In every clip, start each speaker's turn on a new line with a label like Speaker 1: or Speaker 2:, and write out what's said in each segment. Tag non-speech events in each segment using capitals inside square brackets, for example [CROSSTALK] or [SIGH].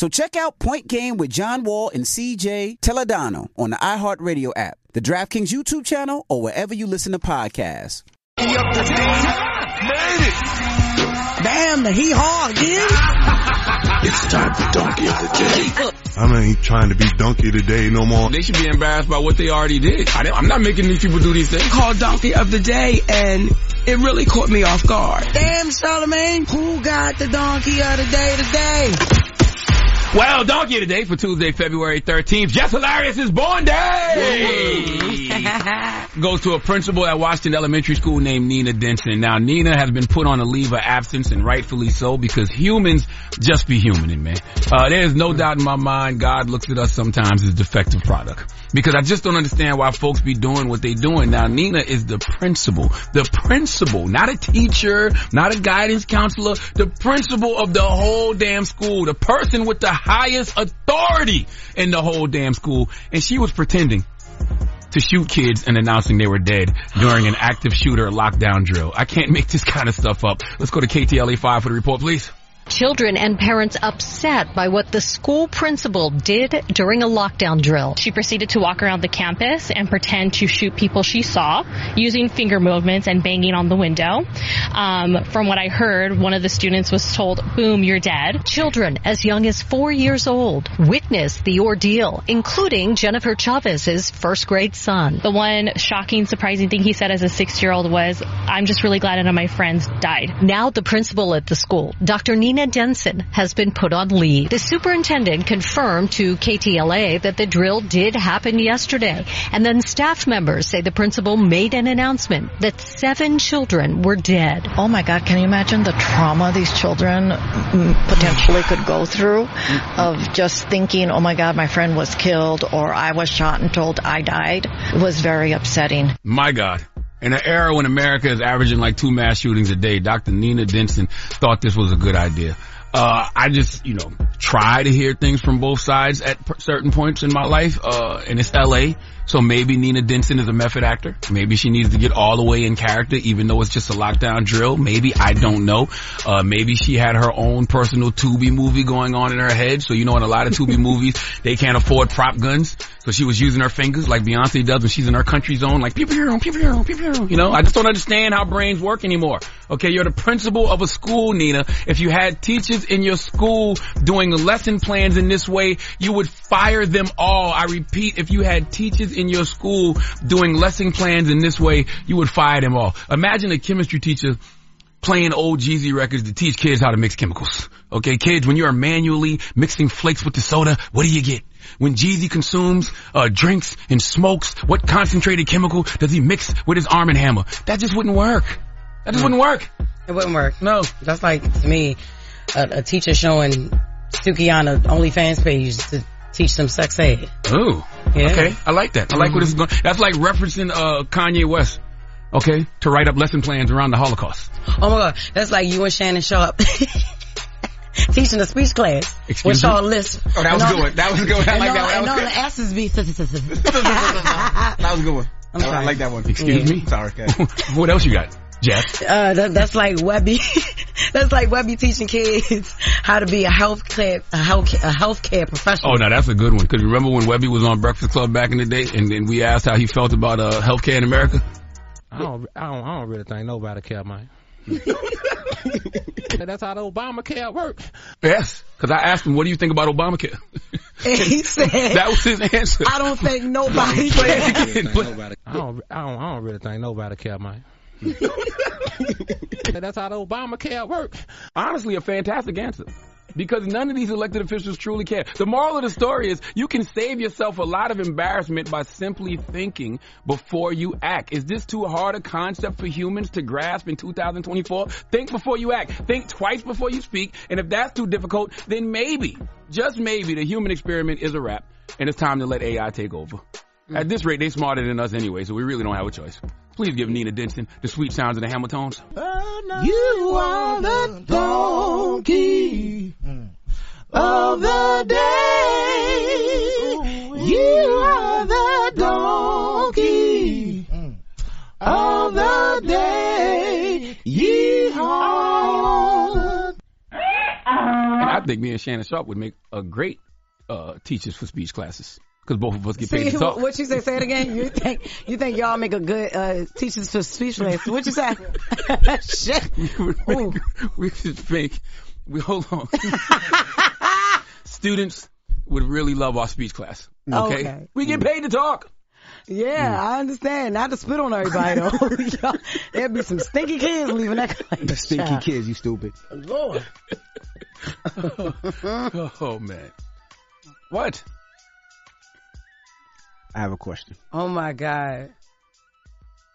Speaker 1: So check out Point Game with John Wall and CJ Toledano on the iHeartRadio app, the DraftKings YouTube channel, or wherever you listen to podcasts.
Speaker 2: Made it! Damn, the hee haw again. [LAUGHS]
Speaker 3: it's time for Donkey of the Day. I ain't trying to be Donkey of the Day no more.
Speaker 4: They should be embarrassed by what they already did. I am not making these people do these things.
Speaker 2: Called Donkey of the Day, and it really caught me off guard. Damn, Charlemagne, who got the Donkey of the Day today?
Speaker 4: Well, Donkey of the Day for Tuesday, February 13th. Jess Hilarious' is born day! [LAUGHS] Goes to a principal at Washington Elementary School named Nina Denson. Now, Nina has been put on a leave of absence, and rightfully so, because humans just be humaning, man. Uh, there's no doubt in my mind God looks at us sometimes as defective product. Because I just don't understand why folks be doing what they doing. Now, Nina is the principal. The principal, not a teacher, not a guidance counselor, the principal of the whole damn school, the person with the highest authority in the whole damn school. And she was pretending to shoot kids and announcing they were dead during an active shooter lockdown drill. I can't make this kind of stuff up. Let's go to KTLA 5 for the report, please.
Speaker 5: Children and parents upset by what the school principal did during a lockdown drill.
Speaker 6: She proceeded to walk around the campus and pretend to shoot people she saw using finger movements and banging on the window. Um, from what I heard, one of the students was told, boom, you're dead.
Speaker 5: Children as young as four years old witnessed the ordeal, including Jennifer Chavez's first grade son.
Speaker 6: The one shocking, surprising thing he said as a six year old was, I'm just really glad none of my friends died.
Speaker 5: Now the principal at the school, Dr. Nina Denson has been put on leave. The superintendent confirmed to KTLA that the drill did happen yesterday. And then staff members say the principal made an announcement that seven children were dead.
Speaker 7: Oh my God, can you imagine the trauma these children potentially could go through of just thinking, oh my God, my friend was killed or I was shot and told I died? It was very upsetting.
Speaker 4: My God. In an era when America is averaging like two mass shootings a day, Dr. Nina Denson thought this was a good idea. Uh, I just, you know, try to hear things from both sides at certain points in my life. Uh, and it's LA. So maybe Nina Denson is a method actor. Maybe she needs to get all the way in character, even though it's just a lockdown drill. Maybe I don't know. Uh, maybe she had her own personal Tubi movie going on in her head. So you know, in a lot of Tubi [LAUGHS] movies, they can't afford prop guns. So she was using her fingers like Beyonce does when she's in her country zone, like pew pew pew pew pew pew. You know, I just don't understand how brains work anymore. Okay, you're the principal of a school, Nina. If you had teachers in your school doing lesson plans in this way, you would fire them all. I repeat, if you had teachers in your school doing lesson plans in this way, you would fire them all. Imagine a chemistry teacher playing old Jeezy records to teach kids how to mix chemicals. Okay, kids, when you are manually mixing flakes with the soda, what do you get? When Jeezy consumes uh, drinks and smokes, what concentrated chemical does he mix with his arm and hammer? That just wouldn't work. That just wouldn't work.
Speaker 2: It wouldn't work.
Speaker 4: No.
Speaker 2: That's like, to me, a, a teacher showing Sukihana OnlyFans page to teach them sex ed.
Speaker 4: Ooh.
Speaker 2: Yeah.
Speaker 4: Okay. I like that. I like where this is going. That's like referencing uh, Kanye West. Okay. To write up lesson plans around the Holocaust.
Speaker 2: Oh my god, that's like you and Shannon Sharpe [LAUGHS] teaching a speech class
Speaker 4: Excuse
Speaker 2: with? Shaw List.
Speaker 4: Oh, that was good one. That was good. I like that one.
Speaker 2: And all the asses be.
Speaker 4: That was a good one. I like that one. Excuse me.
Speaker 8: Sorry, okay. [LAUGHS]
Speaker 4: what else you got, Jeff?
Speaker 2: Uh, that, that's like Webbie. [LAUGHS] that's like Webbie teaching kids how to be a health care, a health, a healthcare professional.
Speaker 4: Oh, no, that's a good one. Cause remember when Webbie was on Breakfast Club back in the day and then we asked how he felt about, uh, healthcare in America?
Speaker 9: I don't, I don't, I don't really think nobody care, man. [LAUGHS] That's how the Obamacare works.
Speaker 4: Yes. Cause I asked him, what do you think about Obamacare? [LAUGHS]
Speaker 2: And he said,
Speaker 4: that was his answer.
Speaker 2: I don't think nobody
Speaker 4: Play it again.
Speaker 9: I don't, I don't, I don't really think nobody care, man. That's how the Obamacare works.
Speaker 4: Honestly, a fantastic answer. Because none of these elected officials truly care. The moral of the story is you can save yourself a lot of embarrassment by simply thinking before you act. Is this too hard a concept for humans to grasp in 2024? Think before you act. Think twice before you speak. And if that's too difficult, then maybe, just maybe, the human experiment is a wrap and it's time to let AI take over. At this rate, they're smarter than us anyway, so we really don't have a choice. Please give Nina Denson the sweet sounds of the Hamiltones.
Speaker 10: You are the donkey of the day. You are the donkey of the day. Yeehaw.
Speaker 4: And I think me and Shannon Sharpe would make a great uh, teachers for speech classes because both of us get paid
Speaker 2: See
Speaker 4: to talk.
Speaker 2: what you say? Say it again. You think you think y'all make a good uh, teachers for speech class? What you say? [LAUGHS] Shit.
Speaker 4: we, we should make. We hold on. [LAUGHS] Students would really love our speech class. Okay,
Speaker 2: Okay.
Speaker 4: we get paid to talk.
Speaker 2: Yeah, I understand. Not to spit on everybody though. Y'all- [LAUGHS] There'd be some stinky kids leaving that class.
Speaker 1: The stinky
Speaker 2: Child.
Speaker 1: kids, you stupid.
Speaker 2: Lord.
Speaker 4: oh man, what?
Speaker 1: I have a question.
Speaker 2: Oh my God.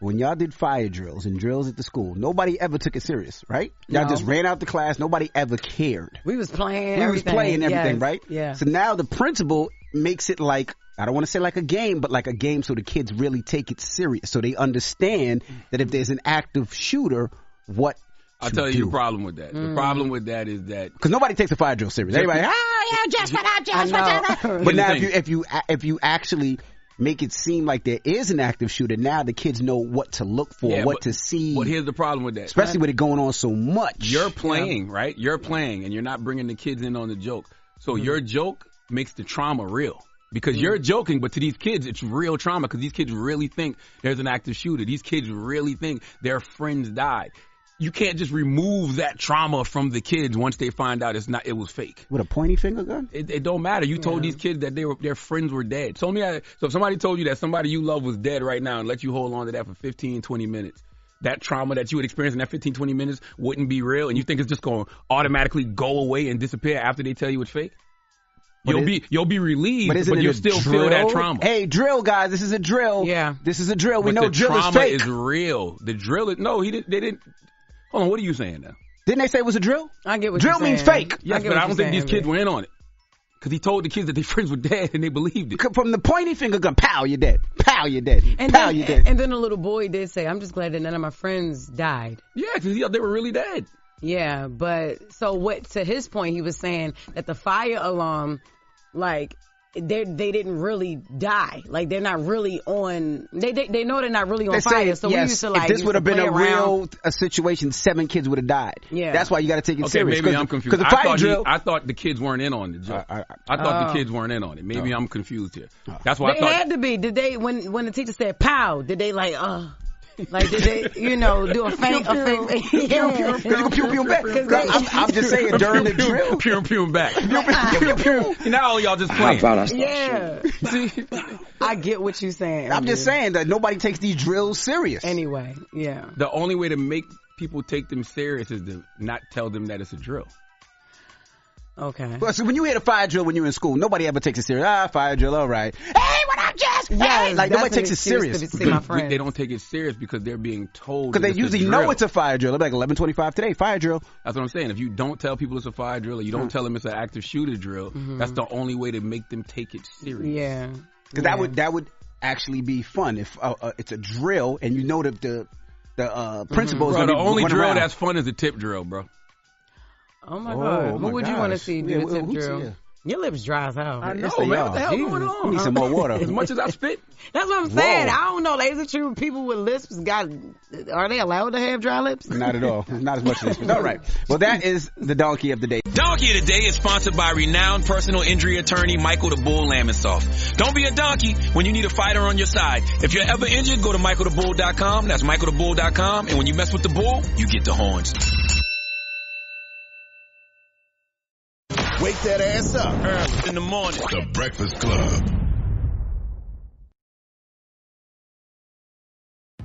Speaker 1: When y'all did fire drills and drills at the school, nobody ever took it serious, right? Y'all
Speaker 2: No.
Speaker 1: just ran out the class. Nobody ever cared.
Speaker 2: We was playing.
Speaker 1: we was
Speaker 2: everything.
Speaker 1: playing everything,
Speaker 2: Yes.
Speaker 1: right?
Speaker 2: Yeah.
Speaker 1: So now the principal makes it like I don't want to say like a game, but like a game so the kids really take it serious, so they understand that if there's an active shooter, what
Speaker 4: I'll tell you
Speaker 1: do.
Speaker 4: the problem with that.
Speaker 2: Mm.
Speaker 4: The problem with that is that
Speaker 1: Because nobody takes a fire drill serious. Everybody, ah, yeah, just for that, just for that. But
Speaker 4: Here's
Speaker 1: now
Speaker 4: the
Speaker 1: if you if you if you actually make it seem like there is an active shooter, now the kids know what to look for,
Speaker 4: Yeah,
Speaker 1: what
Speaker 4: but-
Speaker 1: to see.
Speaker 4: But here's the problem with that.
Speaker 1: especially with it going on so much.
Speaker 4: You're playing, right? You're playing, and you're not bringing the kids in on the joke. So
Speaker 1: Mm-hmm.
Speaker 4: your joke makes the trauma real. Because
Speaker 1: Mm.
Speaker 4: you're joking, but to these kids, it's real trauma because these kids really think there's an active shooter. These kids really think their friends died. You can't just remove that trauma from the kids once they find out it's not, it was fake.
Speaker 1: With a pointy finger gun?
Speaker 4: It, it don't matter. You told these kids that they were, their friends were dead. So, me, so if somebody told you that somebody you love was dead right now and let you hold on to that for 15, 20 minutes, that trauma that you would experience in that 15, 20 minutes wouldn't be real and you think it's just going to automatically go away and disappear after they tell you it's fake?
Speaker 1: But
Speaker 4: You'll be you'll be relieved,
Speaker 1: But
Speaker 4: but, you'll still
Speaker 1: drill?
Speaker 4: feel that trauma.
Speaker 1: Hey, drill guys, this is a drill.
Speaker 2: Yeah.
Speaker 1: This is a drill. We
Speaker 4: But
Speaker 1: know
Speaker 4: the
Speaker 1: drill is
Speaker 4: trauma
Speaker 1: fake.
Speaker 4: is real. The drill is no. He didn't. They didn't. Hold on. What are you saying now?
Speaker 1: Didn't they say it was a drill?
Speaker 2: I get what
Speaker 1: Drill
Speaker 2: you're saying.
Speaker 1: Drill means
Speaker 2: saying.
Speaker 1: fake.
Speaker 4: Yes,
Speaker 2: get
Speaker 4: but I don't
Speaker 2: you're
Speaker 4: think these kids
Speaker 2: but-
Speaker 4: were in on it because he told the kids that their friends were dead and they believed it.
Speaker 1: From the pointy finger gun, pow, you're dead. Pow, you're dead.
Speaker 2: And
Speaker 1: pow,
Speaker 2: then,
Speaker 1: you're dead.
Speaker 2: and then a little boy did say, "I'm just glad that none of my friends died."
Speaker 4: Yeah, because they were really dead.
Speaker 2: Yeah, but so what? To his point, he was saying that the fire alarm, like,
Speaker 8: they they didn't really die. Like they're not really on. They they, they know they're not really on
Speaker 1: They
Speaker 8: fire.
Speaker 1: say,
Speaker 8: So we used to like
Speaker 1: if this would have been a
Speaker 8: around.
Speaker 1: real a situation, seven kids would have died.
Speaker 8: Yeah.
Speaker 1: That's why you got to take it
Speaker 4: Okay,
Speaker 1: serious.
Speaker 4: maybe
Speaker 1: 'Cause
Speaker 4: I'm confused.
Speaker 1: Because the
Speaker 4: I
Speaker 1: fire
Speaker 4: thought, he-
Speaker 1: drill.
Speaker 4: I thought the kids weren't in on the joke. I, thought
Speaker 8: Oh.
Speaker 4: the kids weren't in on it. Maybe I'm confused here. That's why I
Speaker 8: They
Speaker 4: thought.
Speaker 8: had to be. Did they when when the teacher said "pow"? Did they like uh? Like did they you know do a faint a faint? [LAUGHS]
Speaker 1: Pew, pew, pew, pew, pew, back. I'm, I'm just saying during the drill.
Speaker 4: Pew pew back. Now all y'all just playing.
Speaker 8: Yeah. See, [LAUGHS] I get what you're saying.
Speaker 1: I'm just saying that nobody takes these drills serious.
Speaker 8: Anyway, yeah.
Speaker 4: The only way to make people take them serious is to not tell them that it's a drill.
Speaker 8: Okay.
Speaker 1: Well, so when you hear a fire drill when you're in school, nobody ever takes it serious. Ah, fire drill, all right. Hey, what up, Jess?
Speaker 8: Yes,
Speaker 1: like nobody takes it serious
Speaker 8: to see my friend.
Speaker 4: They don't take it serious because they're being told.
Speaker 1: because they
Speaker 4: it's a
Speaker 1: usually know it's a fire drill. They'll be like 11:25 today, fire drill.
Speaker 4: That's what I'm saying. If you don't tell people it's a fire drill, or you don't tell them it's an active shooter drill,
Speaker 8: Mhm.
Speaker 4: that's the only way to make them take it serious.
Speaker 8: Yeah.
Speaker 1: Because that would that would actually be fun if uh, uh, it's a drill and you know that the the uh, principal is
Speaker 4: Bro,
Speaker 1: going to
Speaker 4: the only drill
Speaker 1: around.
Speaker 4: that's fun is a tip drill, bro.
Speaker 8: Oh my
Speaker 1: Oh,
Speaker 8: god. Who
Speaker 1: my
Speaker 8: would you want to see do
Speaker 1: Yeah,
Speaker 8: the tip
Speaker 1: who's-
Speaker 8: drill?
Speaker 1: yeah.
Speaker 8: Your lips dry as hell.
Speaker 4: I know,
Speaker 1: Yes, they
Speaker 4: man. What the hell going
Speaker 1: Jesus.
Speaker 4: on?
Speaker 1: Need some more [LAUGHS] water.
Speaker 4: As much as I spit.
Speaker 8: That's what I'm saying. I don't know. Like, is it true people with lisps got? Are they allowed to have dry lips?
Speaker 1: Not at all. Not as much as this. All right. Well, that is the donkey of the day.
Speaker 11: Donkey of the Day is sponsored by renowned personal injury attorney Michael the Bull Lamonsoff. Don't be a donkey when you need a fighter on your side. If you're ever injured, go to michaelthebull.com. That's michaelthebull.com. And when you mess with the bull, you get the horns.
Speaker 12: Wake that ass up.
Speaker 11: early In the morning.
Speaker 12: The Breakfast Club.